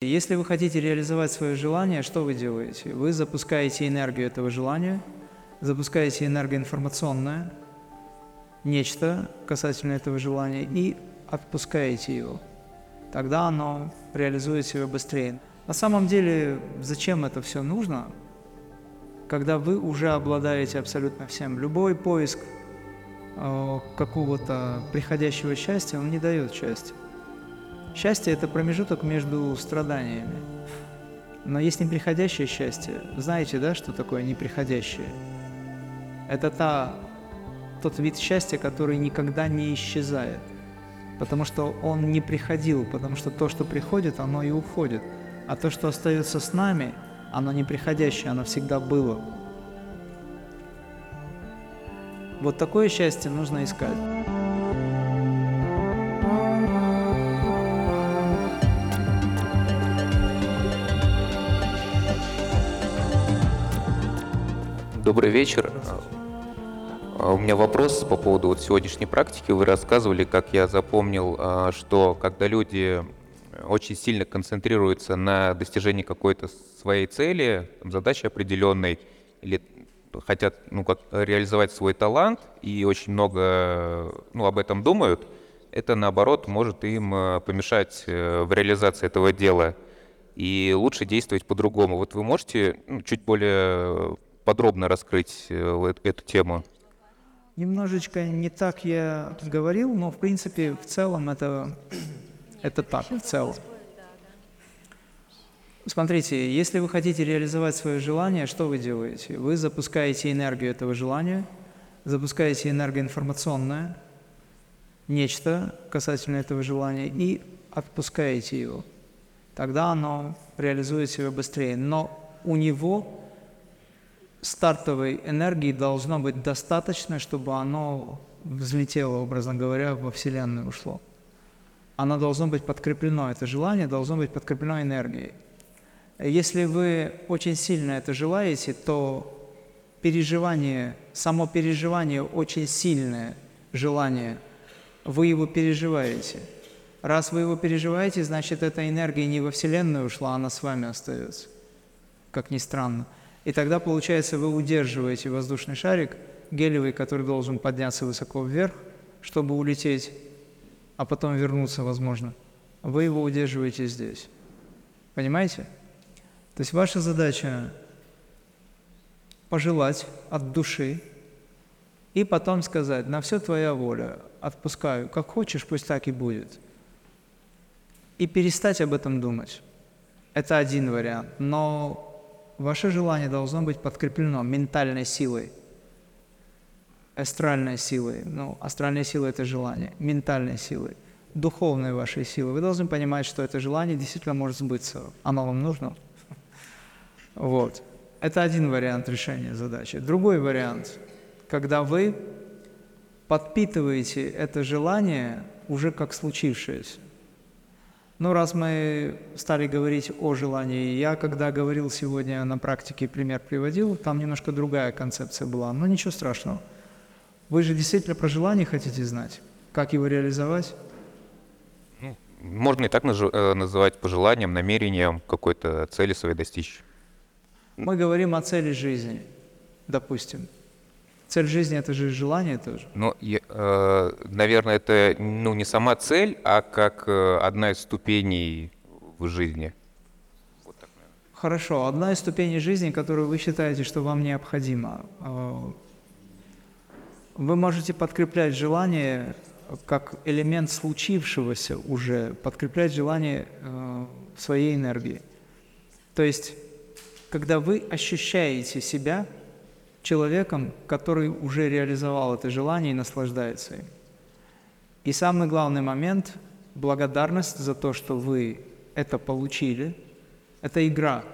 Если вы хотите реализовать свое желание, что вы делаете? Вы запускаете энергию этого желания, запускаете энергоинформационное, нечто касательно этого желания и отпускаете его. Тогда оно реализует себя быстрее. На самом деле, зачем это все нужно? Когда вы уже обладаете абсолютно всем. Любой поиск э, какого-то приходящего счастья, он не дает счастья. Счастье – это промежуток между страданиями. Но есть неприходящее счастье. Знаете, да, что такое неприходящее? Это та, тот вид счастья, который никогда не исчезает. Потому что он не приходил, потому что то, что приходит, оно и уходит. А то, что остается с нами, оно неприходящее, оно всегда было. Вот такое счастье нужно искать. Добрый вечер. А, у меня вопрос по поводу вот сегодняшней практики. Вы рассказывали, как я запомнил, а, что когда люди очень сильно концентрируются на достижении какой-то своей цели, задачи определенной, или хотят ну, как, реализовать свой талант и очень много ну, об этом думают, это наоборот может им а, помешать э, в реализации этого дела. И лучше действовать по-другому. Вот вы можете ну, чуть более подробно раскрыть э, эту тему? Немножечко не так я говорил, но в принципе в целом это, это так, в целом. Смотрите, если вы хотите реализовать свое желание, что вы делаете? Вы запускаете энергию этого желания, запускаете энергоинформационное, нечто касательно этого желания, и отпускаете его. Тогда оно реализует себя быстрее. Но у него стартовой энергии должно быть достаточно, чтобы оно взлетело, образно говоря, во Вселенную ушло. Оно должно быть подкреплено, это желание должно быть подкреплено энергией. Если вы очень сильно это желаете, то переживание, само переживание очень сильное желание, вы его переживаете. Раз вы его переживаете, значит, эта энергия не во Вселенную ушла, она с вами остается, как ни странно. И тогда, получается, вы удерживаете воздушный шарик, гелевый, который должен подняться высоко вверх, чтобы улететь, а потом вернуться, возможно. Вы его удерживаете здесь. Понимаете? То есть ваша задача пожелать от души и потом сказать, на все твоя воля, отпускаю, как хочешь, пусть так и будет. И перестать об этом думать. Это один вариант. Но ваше желание должно быть подкреплено ментальной силой, астральной силой. Ну, астральная сила – это желание, ментальной силой, духовной вашей силой. Вы должны понимать, что это желание действительно может сбыться. Оно вам нужно? Вот. Это один вариант решения задачи. Другой вариант, когда вы подпитываете это желание уже как случившееся. Ну, раз мы стали говорить о желании, я когда говорил сегодня на практике, пример приводил, там немножко другая концепция была, но ничего страшного. Вы же действительно про желание хотите знать, как его реализовать? Ну, можно и так э, называть пожеланием, намерением какой-то цели своей достичь. Мы говорим о цели жизни, допустим. Цель жизни – это же желание тоже. Ну, э, наверное, это ну, не сама цель, а как э, одна из ступеней в жизни. Вот так, Хорошо, одна из ступеней жизни, которую вы считаете, что вам необходима. Э, вы можете подкреплять желание как элемент случившегося уже, подкреплять желание э, своей энергии. То есть, когда вы ощущаете себя – человеком, который уже реализовал это желание и наслаждается им. И самый главный момент – благодарность за то, что вы это получили. Это игра.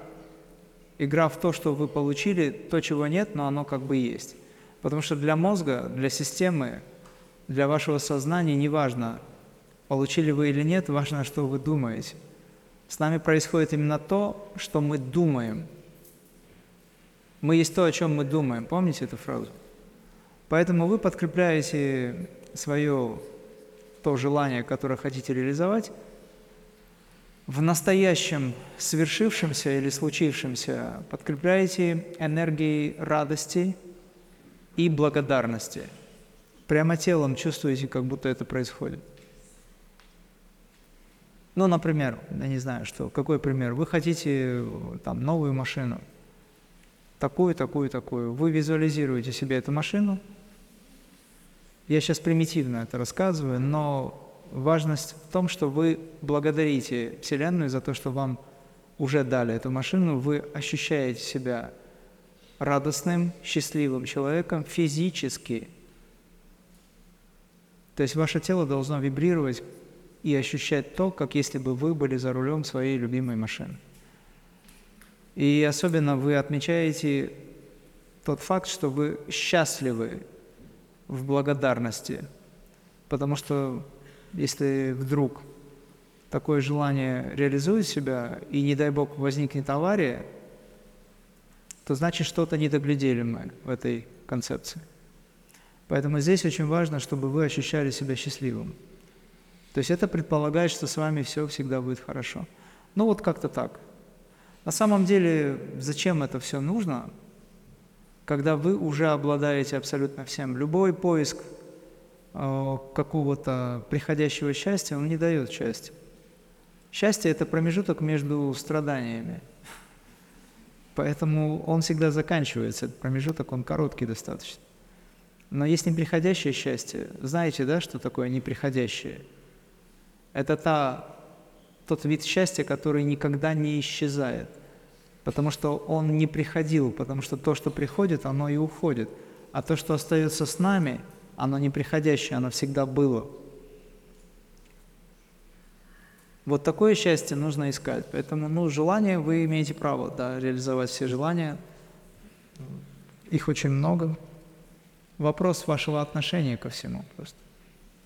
Игра в то, что вы получили то, чего нет, но оно как бы есть. Потому что для мозга, для системы, для вашего сознания не важно, получили вы или нет, важно, что вы думаете. С нами происходит именно то, что мы думаем – мы есть то, о чем мы думаем. Помните эту фразу? Поэтому вы подкрепляете свое то желание, которое хотите реализовать, в настоящем свершившемся или случившемся подкрепляете энергией радости и благодарности. Прямо телом чувствуете, как будто это происходит. Ну, например, я не знаю, что, какой пример. Вы хотите там новую машину, такую, такую, такую. Вы визуализируете себе эту машину. Я сейчас примитивно это рассказываю, но важность в том, что вы благодарите Вселенную за то, что вам уже дали эту машину, вы ощущаете себя радостным, счастливым человеком физически. То есть ваше тело должно вибрировать и ощущать то, как если бы вы были за рулем своей любимой машины. И особенно вы отмечаете тот факт, что вы счастливы в благодарности, потому что если вдруг такое желание реализует себя, и, не дай бог, возникнет авария, то значит, что-то не доглядели мы в этой концепции. Поэтому здесь очень важно, чтобы вы ощущали себя счастливым. То есть это предполагает, что с вами все всегда будет хорошо. Ну вот как-то так. На самом деле, зачем это все нужно, когда вы уже обладаете абсолютно всем? Любой поиск э, какого-то приходящего счастья, он не дает счастья. Счастье – это промежуток между страданиями. Поэтому он всегда заканчивается, этот промежуток, он короткий достаточно. Но есть неприходящее счастье. Знаете, да, что такое неприходящее? Это та, тот вид счастья, который никогда не исчезает. Потому что он не приходил, потому что то, что приходит, оно и уходит. А то, что остается с нами, оно неприходящее, оно всегда было. Вот такое счастье нужно искать. Поэтому, ну, желание вы имеете право, да, реализовать все желания. Их очень много. Вопрос вашего отношения ко всему просто.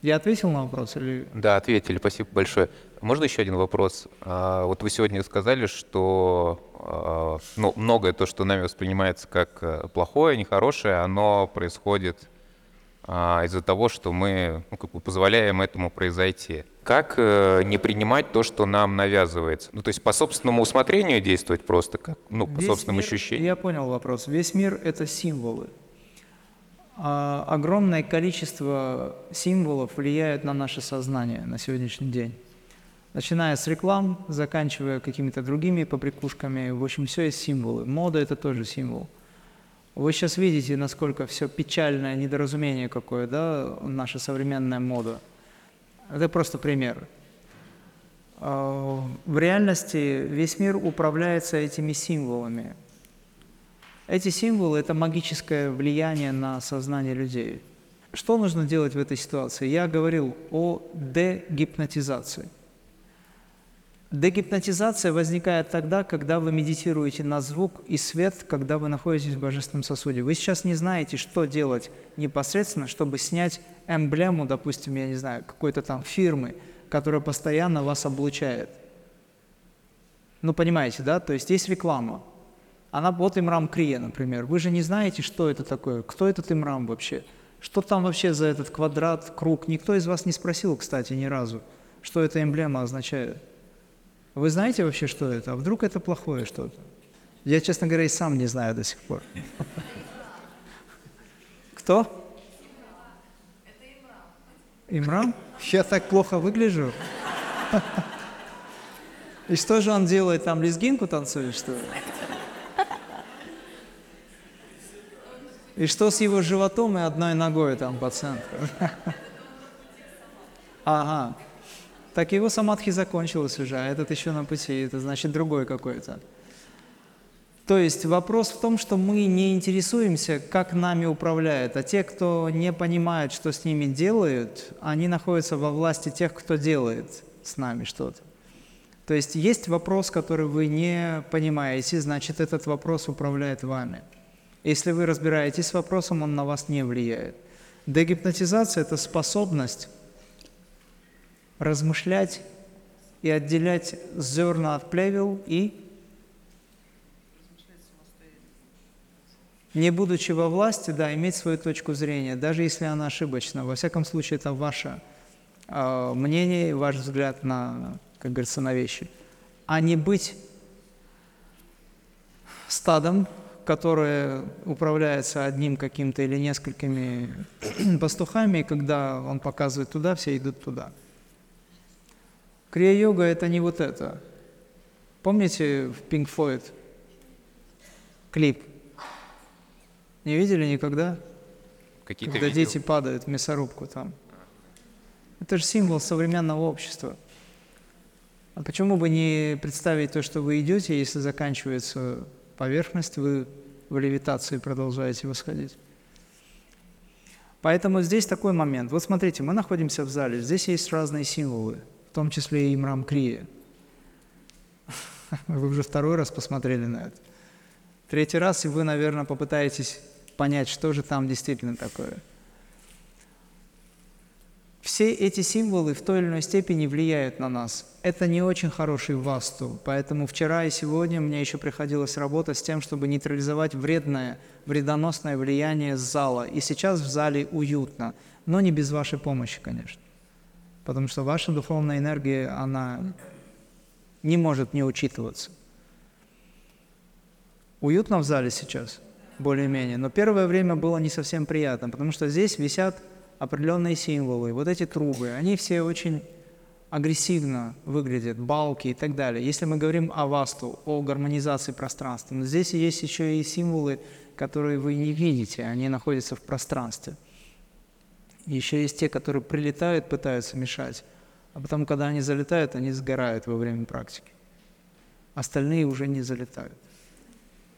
Я ответил на вопрос или... Да, ответили, спасибо большое. Можно еще один вопрос? А, вот вы сегодня сказали, что а, ну, многое то, что нами воспринимается как э, плохое, нехорошее, оно происходит а, из-за того, что мы ну, как бы позволяем этому произойти. Как э, не принимать то, что нам навязывается? Ну, то есть по собственному усмотрению действовать просто, как, ну, по Весь собственным мир- ощущениям? Я понял вопрос. Весь мир – это символы. А, огромное количество символов влияет на наше сознание на сегодняшний день. Начиная с реклам, заканчивая какими-то другими побрякушками. В общем, все есть символы. Мода – это тоже символ. Вы сейчас видите, насколько все печальное недоразумение какое, да, наша современная мода. Это просто пример. А, В реальности весь мир управляется этими символами. Эти символы – это магическое влияние на сознание людей. Что нужно делать в этой ситуации? Я говорил о дегипнотизации. Дегипнотизация возникает тогда, когда вы медитируете на звук и свет, когда вы находитесь в божественном сосуде. Вы сейчас не знаете, что делать непосредственно, чтобы снять эмблему, допустим, я не знаю, какой-то там фирмы, которая постоянно вас облучает. Ну, понимаете, да? То есть есть реклама. Она вот Имрам Крия, например. Вы же не знаете, что это такое, кто этот Имрам вообще, что там вообще за этот квадрат, круг. Никто из вас не спросил, кстати, ни разу, что эта эмблема означает. Вы знаете вообще, что это? А вдруг это плохое что-то? Я, честно говоря, и сам не знаю до сих пор. Кто? Имрам? Я так плохо выгляжу? И что же он делает там, лезгинку танцует, что ли? И что с его животом и одной ногой там по центру? Ага. Так его самадхи закончилась уже, а этот еще на пути, это значит другой какой-то. То есть вопрос в том, что мы не интересуемся, как нами управляют, а те, кто не понимают, что с ними делают, они находятся во власти тех, кто делает с нами что-то. То есть есть вопрос, который вы не понимаете, значит, этот вопрос управляет вами. Если вы разбираетесь с вопросом, он на вас не влияет. Дегипнотизация – это способность размышлять и отделять зерна от плевел и, не будучи во власти, да, иметь свою точку зрения, даже если она ошибочна. Во всяком случае, это ваше э, мнение ваш взгляд на, как говорится, на вещи. а не быть стадом, которое управляется одним каким-то или несколькими пастухами, и когда он показывает туда, все идут туда. Крия-йога – это не вот это. Помните в Pink Floyd клип? Не видели никогда? Какие-то Когда видео? дети падают в мясорубку там. Это же символ современного общества. А почему бы не представить то, что вы идете, если заканчивается поверхность, вы в левитации продолжаете восходить? Поэтому здесь такой момент. Вот смотрите, мы находимся в зале, здесь есть разные символы, в том числе и Имрам Крия. Вы уже второй раз посмотрели на это. Третий раз, и вы, наверное, попытаетесь понять, что же там действительно такое. Все эти символы в той или иной степени влияют на нас. Это не очень хороший васту, поэтому вчера и сегодня мне еще приходилось работать с тем, чтобы нейтрализовать вредное, вредоносное влияние зала. И сейчас в зале уютно, но не без вашей помощи, конечно. Потому что ваша духовная энергия, она не может не учитываться. Уютно в зале сейчас, более-менее, но первое время было не совсем приятно, потому что здесь висят определенные символы, вот эти трубы, они все очень агрессивно выглядят, балки и так далее. Если мы говорим о васту, о гармонизации пространства, но здесь есть еще и символы, которые вы не видите, они находятся в пространстве. Еще есть те, которые прилетают, пытаются мешать, а потом, когда они залетают, они сгорают во время практики. Остальные уже не залетают.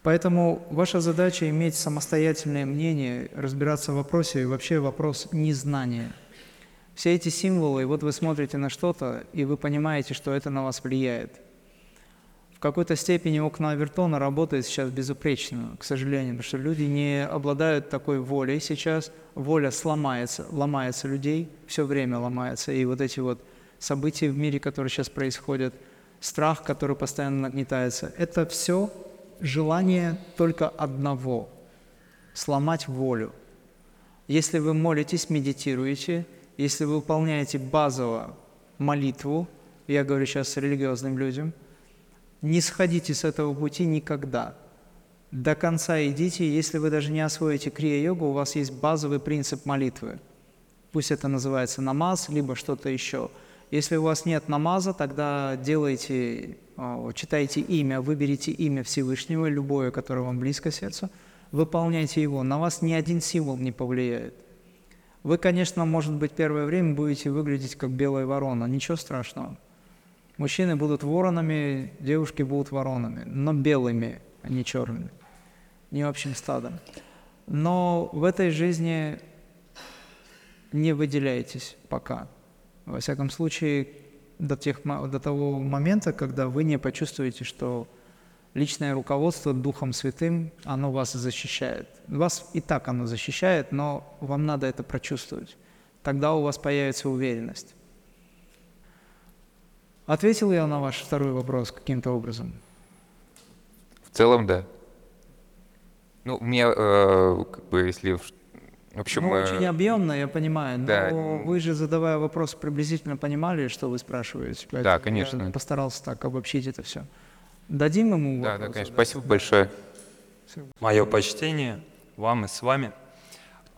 Поэтому ваша задача иметь самостоятельное мнение, разбираться в вопросе, и вообще вопрос незнания. Все эти символы, вот вы смотрите на что-то, и вы понимаете, что это на вас влияет. В какой-то степени окна Авертона работает сейчас безупречно, к сожалению, потому что люди не обладают такой волей сейчас. Воля сломается, ломается людей, все время ломается. И вот эти вот события в мире, которые сейчас происходят, страх, который постоянно нагнетается, это все желание только одного – сломать волю. Если вы молитесь, медитируете, если вы выполняете базово молитву, я говорю сейчас религиозным людям, не сходите с этого пути никогда. До конца идите, если вы даже не освоите крия-йогу, у вас есть базовый принцип молитвы. Пусть это называется намаз, либо что-то еще. Если у вас нет намаза, тогда делайте читайте имя, выберите имя Всевышнего, любое, которое вам близко сердцу, выполняйте его, на вас ни один символ не повлияет. Вы, конечно, может быть, первое время будете выглядеть как белая ворона, ничего страшного. Мужчины будут воронами, девушки будут воронами, но белыми, а не черными, не общим стадом. Но в этой жизни не выделяйтесь пока. Во всяком случае, до, тех, до того момента, когда вы не почувствуете, что личное руководство Духом Святым, оно вас защищает. Вас и так оно защищает, но вам надо это прочувствовать. Тогда у вас появится уверенность. Ответил я на ваш второй вопрос каким-то образом? В целом, да. Ну, у меня, э, как бы, если в общем, ну, очень объемно, я понимаю, но да. вы же, задавая вопрос, приблизительно понимали, что вы спрашиваете. Да, конечно. Я постарался так обобщить это все. Дадим ему Да, вопрос, да, конечно. Да? Спасибо большое. Мое почтение вам и с вами.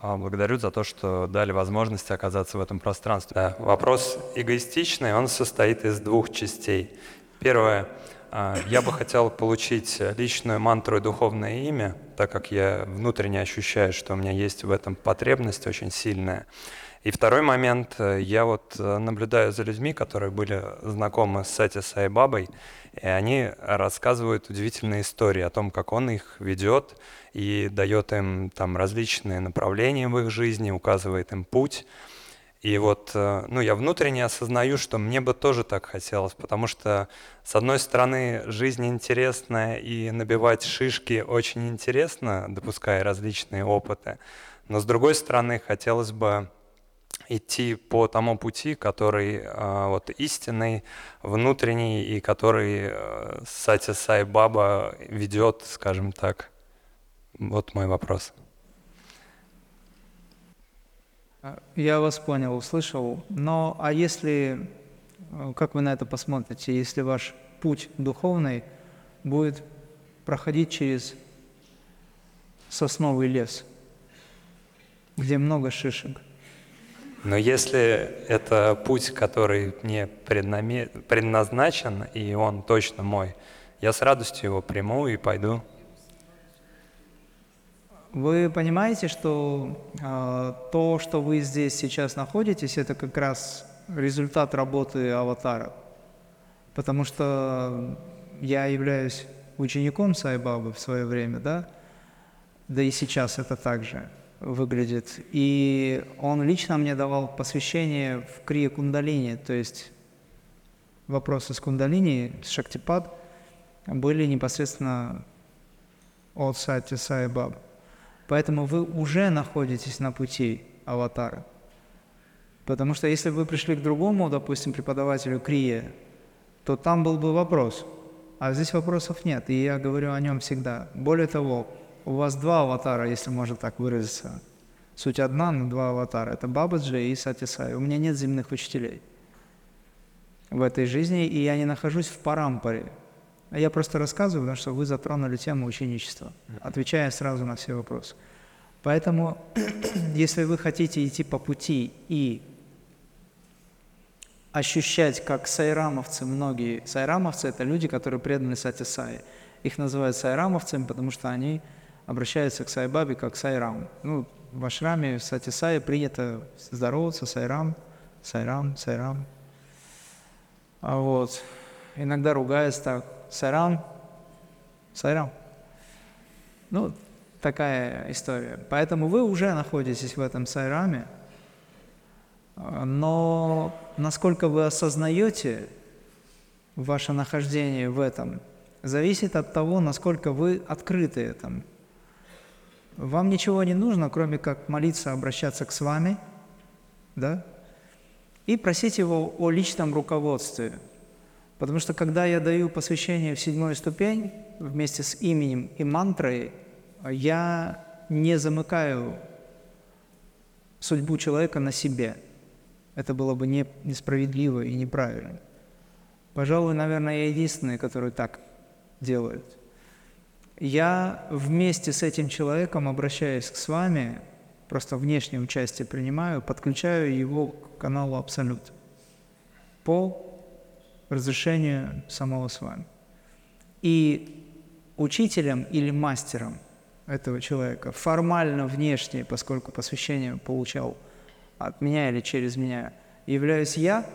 А, благодарю за то, что дали возможность оказаться в этом пространстве. Да, вопрос эгоистичный, он состоит из двух частей. Первое – я бы хотел получить личную мантру и духовное имя, так как я внутренне ощущаю, что у меня есть в этом потребность очень сильная. И второй момент, я вот э, наблюдаю за людьми, которые были знакомы с Сати Сайбабой, и они рассказывают удивительные истории о том, как он их ведет и дает им там различные направления в их жизни, указывает им путь. И вот, э, ну, я внутренне осознаю, что мне бы тоже так хотелось, потому что, с одной стороны, жизнь интересная, и набивать шишки очень интересно, допуская различные опыты, но с другой стороны, хотелось бы идти по тому пути, который э, вот истинный, внутренний, и который э, Сати Сай Баба ведет, скажем так. Вот мой вопрос. Я вас понял, услышал. Но а если, э, как вы на это посмотрите, если ваш путь духовный будет проходить через сосновый лес, где много шишек. Но если это путь, который мне предназначен, и он точно мой, я с радостью его приму и пойду. Вы понимаете, что э, то, что вы здесь сейчас находитесь, это как раз результат работы аватара. Потому что я являюсь учеником Сайбабы в свое время, да, да и сейчас это также выглядит. И он лично мне давал посвящение в крия кундалини, то есть вопросы с кундалини, с шактипад были непосредственно от Сати Сайбаб. Поэтому вы уже находитесь на пути аватара. Потому что если бы вы пришли к другому, допустим, преподавателю Крия, то там был бы вопрос. А здесь вопросов нет, и я говорю о нем всегда. Более того, у вас два аватара, если можно так выразиться. Суть одна, но два аватара. Это Бабаджи и Сатисай. У меня нет земных учителей в этой жизни, и я не нахожусь в парампоре. Я просто рассказываю, потому что вы затронули тему ученичества, отвечая сразу на все вопросы. Поэтому, если вы хотите идти по пути и ощущать, как сайрамовцы, многие сайрамовцы – это люди, которые преданы Сатисае. Их называют сайрамовцами, потому что они обращаются к Сайбабе как Сайрам. Ну, в ашраме в Сатисае принято здороваться, Сайрам, Сайрам, Сайрам. А вот, иногда ругаются так, Сайрам, Сайрам. Ну, такая история. Поэтому вы уже находитесь в этом Сайраме, но насколько вы осознаете ваше нахождение в этом, зависит от того, насколько вы открыты этому. Вам ничего не нужно, кроме как молиться, обращаться к с вами, да, и просить его о личном руководстве. Потому что когда я даю посвящение в седьмую ступень вместе с именем и мантрой, я не замыкаю судьбу человека на себе. Это было бы не, несправедливо и неправильно. Пожалуй, наверное, я единственный, который так делает. Я вместе с этим человеком обращаюсь к с вами, просто внешнее участие принимаю, подключаю его к каналу Абсолют по разрешению самого с вами. И учителем или мастером этого человека формально внешне, поскольку посвящение получал от меня или через меня, являюсь я,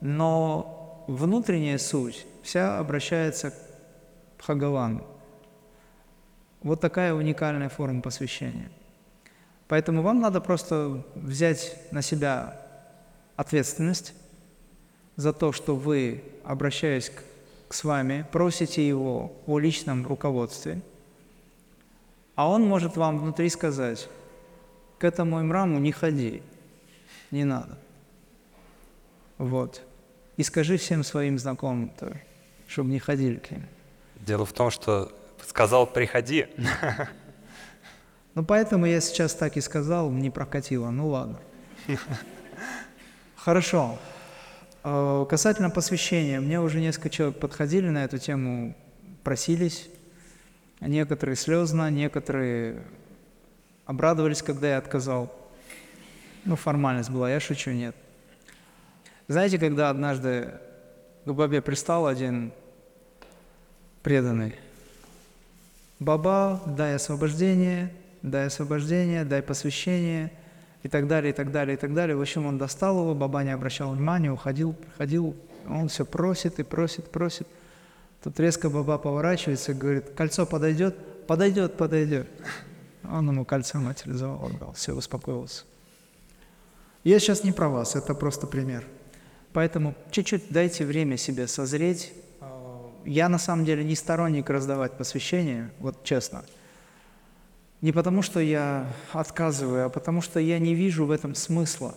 но внутренняя суть вся обращается к Бхагавану. Вот такая уникальная форма посвящения. Поэтому вам надо просто взять на себя ответственность за то, что вы, обращаясь к, к с вами, просите его о личном руководстве, а он может вам внутри сказать, к этому имраму не ходи, не надо. Вот. И скажи всем своим знакомым тоже, чтобы не ходили к ним. Дело в том, что сказал «приходи». Ну, поэтому я сейчас так и сказал, не прокатило. Ну, ладно. Хорошо. Э, касательно посвящения, мне уже несколько человек подходили на эту тему, просились. Некоторые слезно, некоторые обрадовались, когда я отказал. Ну, формальность была, я шучу, нет. Знаете, когда однажды к Бабе пристал один преданный, Баба, дай освобождение, дай освобождение, дай посвящение и так далее, и так далее, и так далее. В общем, он достал его, Баба не обращал внимания, уходил, приходил, он все просит и просит, просит. Тут резко Баба поворачивается и говорит, кольцо подойдет? Подойдет, подойдет. Он ему кольцо материализовал, отдал, все, успокоился. Я сейчас не про вас, это просто пример. Поэтому чуть-чуть дайте время себе созреть. Я на самом деле не сторонник раздавать посвящение, вот честно. Не потому, что я отказываю, а потому, что я не вижу в этом смысла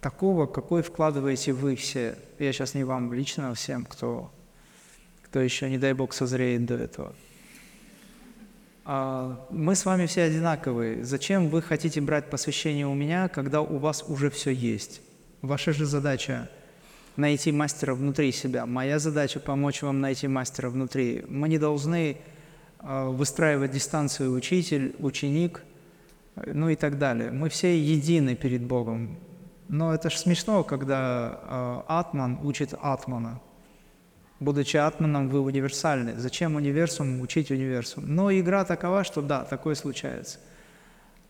такого, какой вкладываете вы все. Я сейчас не вам лично, а всем, кто, кто еще, не дай Бог, созреет до этого. А, мы с вами все одинаковые. Зачем вы хотите брать посвящение у меня, когда у вас уже все есть? Ваша же задача найти мастера внутри себя. Моя задача помочь вам найти мастера внутри. Мы не должны выстраивать дистанцию учитель, ученик, ну и так далее. Мы все едины перед Богом. Но это же смешно, когда э, атман учит атмана. Будучи атманом, вы универсальны. Зачем универсум учить универсум? Но игра такова, что да, такое случается.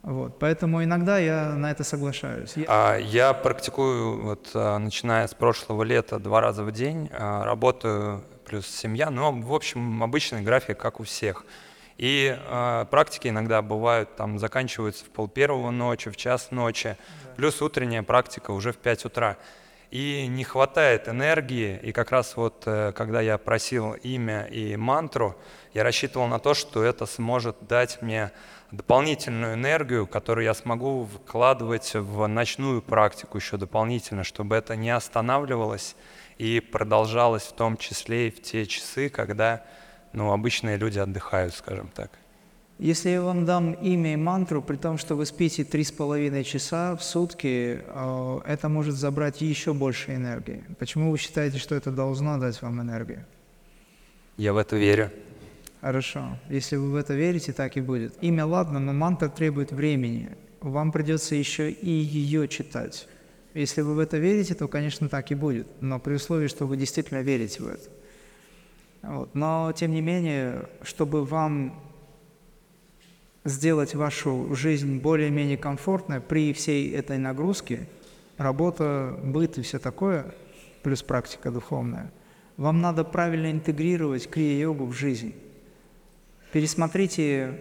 Вот, поэтому иногда я на это соглашаюсь. Я... А, я практикую, вот, а, начиная с прошлого лета, два раза в день, а, работаю плюс семья, но, в общем, обычный график, как у всех. И э, практики иногда бывают, там, заканчиваются в пол первого ночи, в час ночи, да. плюс утренняя практика уже в 5 утра. И не хватает энергии, и как раз вот, э, когда я просил имя и мантру, я рассчитывал на то, что это сможет дать мне дополнительную энергию, которую я смогу вкладывать в ночную практику еще дополнительно, чтобы это не останавливалось и продолжалось в том числе и в те часы, когда ну, обычные люди отдыхают, скажем так. Если я вам дам имя и мантру, при том, что вы спите три с половиной часа в сутки, э, это может забрать еще больше энергии. Почему вы считаете, что это должно дать вам энергию? Я в это верю. Хорошо. Если вы в это верите, так и будет. Имя ладно, но мантра требует времени. Вам придется еще и ее читать. Если вы в это верите, то, конечно, так и будет. Но при условии, что вы действительно верите в это. Вот. Но, тем не менее, чтобы вам сделать вашу жизнь более-менее комфортной при всей этой нагрузке, работа, быт и все такое, плюс практика духовная, вам надо правильно интегрировать крия-йогу в жизнь. Пересмотрите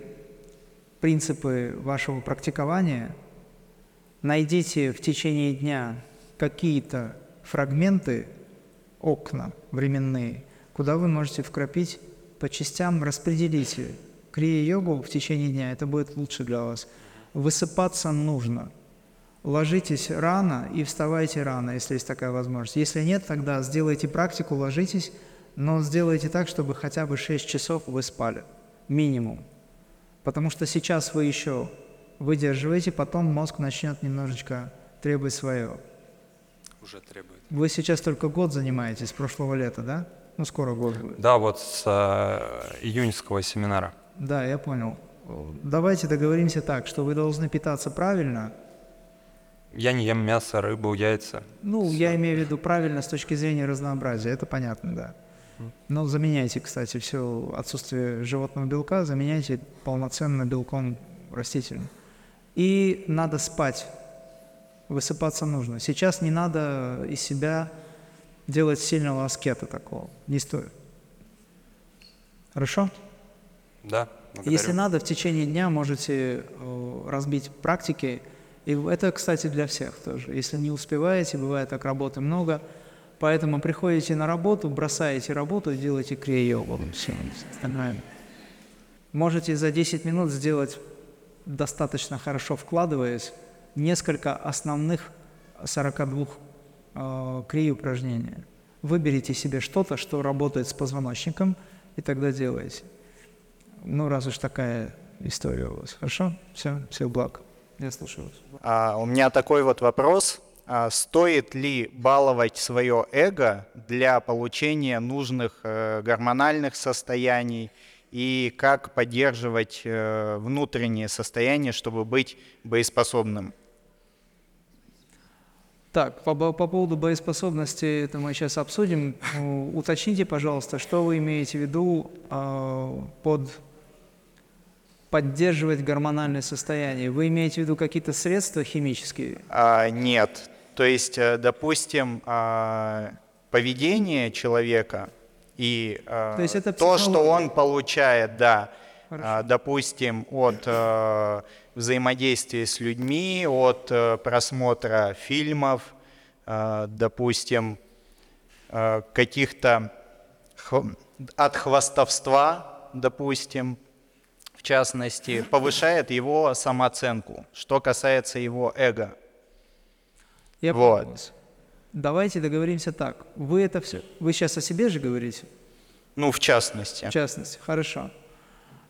принципы вашего практикования, найдите в течение дня какие-то фрагменты, окна временные, куда вы можете вкрапить по частям, распределите крия-йогу в течение дня, это будет лучше для вас. Высыпаться нужно. Ложитесь рано и вставайте рано, если есть такая возможность. Если нет, тогда сделайте практику, ложитесь, но сделайте так, чтобы хотя бы 6 часов вы спали минимум. Потому что сейчас вы еще выдерживаете, потом мозг начнет немножечко требовать свое. Уже требует. Вы сейчас только год занимаетесь, с прошлого лета, да? Ну, скоро год будет. Да, вот с э, июньского семинара. Да, я понял. Давайте договоримся так, что вы должны питаться правильно. Я не ем мясо, рыбу, яйца. Ну, Все. я имею в виду правильно с точки зрения разнообразия, это понятно, да. Но заменяйте, кстати, все отсутствие животного белка, заменяйте полноценно белком растительным. И надо спать. Высыпаться нужно. Сейчас не надо из себя делать сильного аскета такого. Не стоит. Хорошо? Да. Благодарю. Если надо, в течение дня можете э, разбить практики. И это, кстати, для всех тоже. Если не успеваете, бывает так работы много – Поэтому приходите на работу, бросаете работу и делаете крия-йогу. Все, остальное. Можете за 10 минут сделать, достаточно хорошо вкладываясь, несколько основных 42 э, крия-упражнений. Выберите себе что-то, что работает с позвоночником, и тогда делаете. Ну, раз уж такая история у вас. Хорошо? Все, всех благ. Я слушаю вас. А, у меня такой вот вопрос. А, стоит ли баловать свое эго для получения нужных э, гормональных состояний и как поддерживать э, внутреннее состояние, чтобы быть боеспособным? Так, по, по поводу боеспособности это мы сейчас обсудим. Уточните, пожалуйста, что вы имеете в виду э, под поддерживать гормональное состояние? Вы имеете в виду какие-то средства химические? А, нет, то есть, э, допустим, а, поведение человека и а, то, есть это то что он получает, да, а, допустим, от э, взаимодействия с людьми, от э, просмотра фильмов, допустим, каких-то от хвастовства, допустим, в частности, повышает его самооценку, что касается его эго. Я вот. Понял. Давайте договоримся так. Вы это все... Вы сейчас о себе же говорите? Ну, в частности. В частности, хорошо.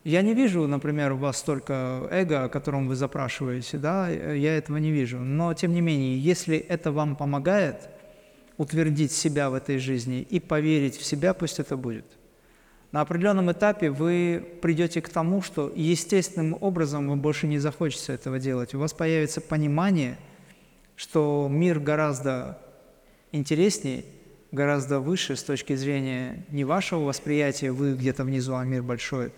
Я не вижу, например, у вас столько эго, о котором вы запрашиваете, да, я этого не вижу. Но, тем не менее, если это вам помогает, утвердить себя в этой жизни и поверить в себя, пусть это будет. На определенном этапе вы придете к тому, что естественным образом вы больше не захочется этого делать. У вас появится понимание, что мир гораздо интереснее, гораздо выше с точки зрения не вашего восприятия, вы где-то внизу, а мир большой,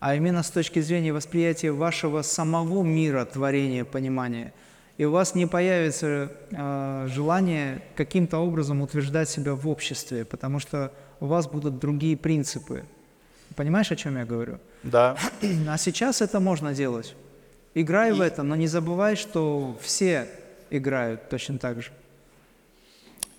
а именно с точки зрения восприятия вашего самого мира, творения, понимания. И у вас не появится э, желание каким-то образом утверждать себя в обществе, потому что у вас будут другие принципы. Понимаешь, о чем я говорю? Да. А сейчас это можно делать. Играй И... в это, но не забывай, что все играют точно так же.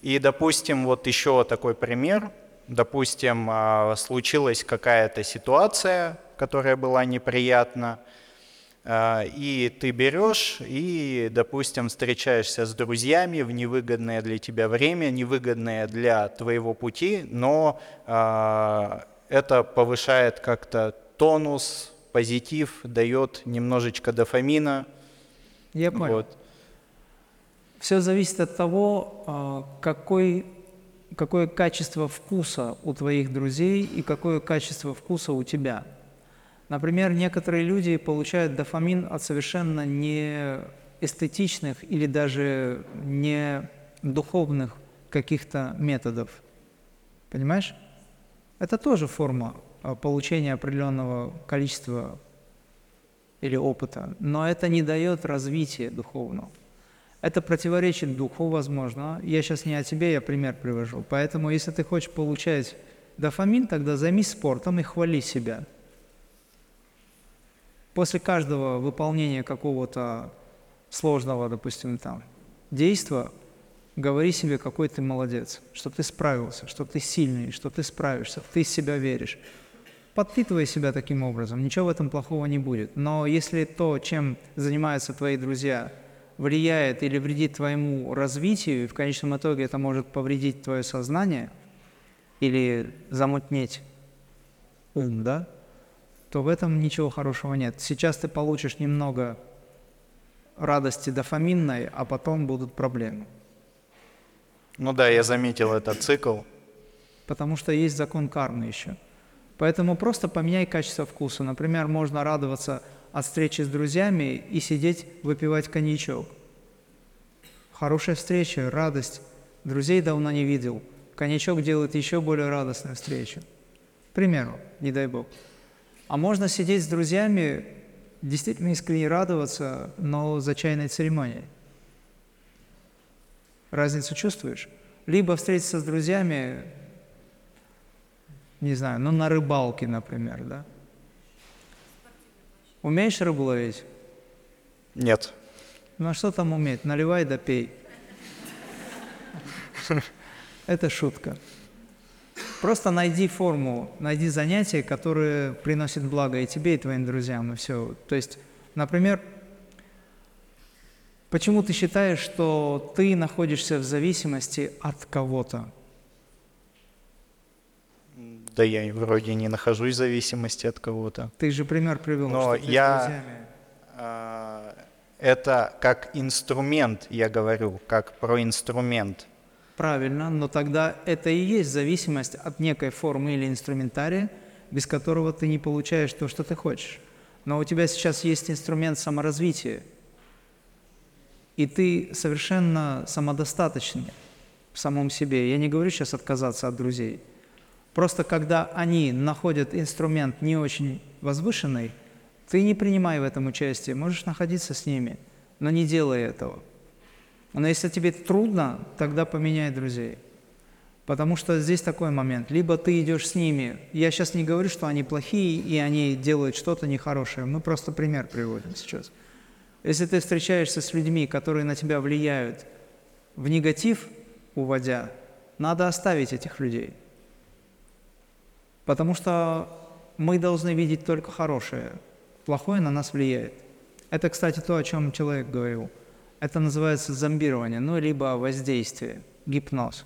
И, допустим, вот еще такой пример. Допустим, а, случилась какая-то ситуация, которая была неприятна, а, и ты берешь и, допустим, встречаешься с друзьями в невыгодное для тебя время, невыгодное для твоего пути, но а, это повышает как-то тонус, позитив, дает немножечко дофамина. Я понял. Вот. Все зависит от того, а, какой, какое качество вкуса у твоих друзей и какое качество вкуса у тебя – Например, некоторые люди получают дофамин от совершенно не эстетичных или даже не духовных каких-то методов. Понимаешь? Это тоже форма а, получения определенного количества или опыта, но это не дает развития духовного. Это противоречит духу, возможно. Я сейчас не о тебе, я пример привожу. Поэтому, если ты хочешь получать дофамин, тогда займись спортом и хвали себя – после каждого выполнения какого-то сложного, допустим, там, действия, говори себе, какой ты молодец, что ты справился, что ты сильный, что ты справишься, ты в себя веришь. Подпитывай себя таким образом, ничего в этом плохого не будет. Но если то, чем занимаются твои друзья, влияет или вредит твоему развитию, и в конечном итоге это может повредить твое сознание или замутнеть ум, да, то в этом ничего хорошего нет. Сейчас ты получишь немного радости дофаминной, а потом будут проблемы. Ну да, я заметил этот цикл. Потому что есть закон кармы еще. Поэтому просто поменяй качество вкуса. Например, можно радоваться от встречи с друзьями и сидеть выпивать коньячок. Хорошая встреча, радость. Друзей давно не видел. Коньячок делает еще более радостную встречу. К примеру, не дай бог. А можно сидеть с друзьями, действительно искренне радоваться, но за чайной церемонией. Разницу чувствуешь? Либо встретиться с друзьями, не знаю, ну на рыбалке, например, да? Умеешь рыбу ловить? Нет. Ну а что там уметь? Наливай да пей. Это шутка. Просто найди форму, найди занятие, которое приносит благо и тебе, и твоим друзьям, и все. То есть, например, почему ты считаешь, что ты находишься в зависимости от кого-то? Да я вроде не нахожусь в зависимости от кого-то. Ты же пример привел, Но что я, с друзьями. Э, это как инструмент, я говорю, как про инструмент – Правильно, но тогда это и есть зависимость от некой формы или инструментария, без которого ты не получаешь то, что ты хочешь. Но у тебя сейчас есть инструмент саморазвития, и ты совершенно самодостаточный в самом себе. Я не говорю сейчас отказаться от друзей. Просто когда они находят инструмент не очень возвышенный, ты не принимай в этом участие, можешь находиться с ними, но не делай этого – но если тебе трудно, тогда поменяй друзей. Потому что здесь такой момент. Либо ты идешь с ними. Я сейчас не говорю, что они плохие и они делают что-то нехорошее. Мы просто пример приводим сейчас. Если ты встречаешься с людьми, которые на тебя влияют в негатив, уводя, надо оставить этих людей. Потому что мы должны видеть только хорошее. Плохое на нас влияет. Это, кстати, то, о чем человек говорил – это называется зомбирование, ну, либо воздействие, гипноз.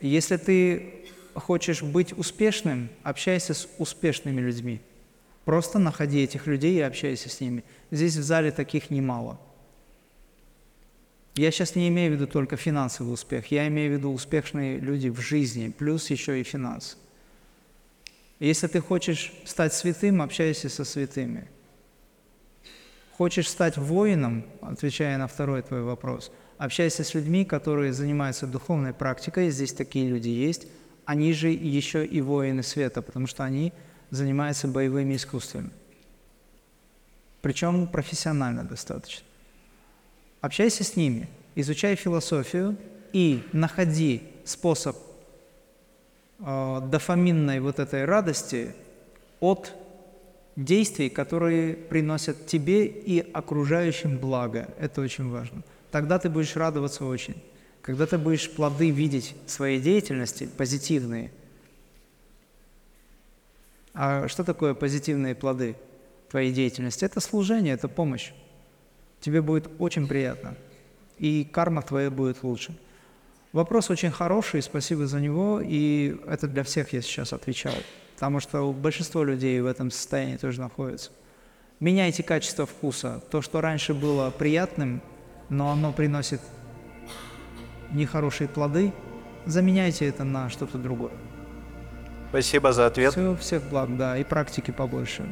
Если ты хочешь быть успешным, общайся с успешными людьми. Просто находи этих людей и общайся с ними. Здесь в зале таких немало. Я сейчас не имею в виду только финансовый успех, я имею в виду успешные люди в жизни, плюс еще и финансы. Если ты хочешь стать святым, общайся со святыми. Хочешь стать воином, отвечая на второй твой вопрос, общайся с людьми, которые занимаются духовной практикой, здесь такие люди есть, они же еще и воины света, потому что они занимаются боевыми искусствами. Причем профессионально достаточно. Общайся с ними, изучай философию и находи способ э, дофаминной вот этой радости от действий, которые приносят тебе и окружающим благо. Это очень важно. Тогда ты будешь радоваться очень. Когда ты будешь плоды видеть своей деятельности, позитивные. А что такое позитивные плоды твоей деятельности? Это служение, это помощь тебе будет очень приятно, и карма твоя будет лучше. Вопрос очень хороший, спасибо за него, и это для всех я сейчас отвечаю, потому что большинство людей в этом состоянии тоже находится. Меняйте качество вкуса. То, что раньше было приятным, но оно приносит нехорошие плоды, заменяйте это на что-то другое. Спасибо за ответ. Все, всех благ, да, и практики побольше.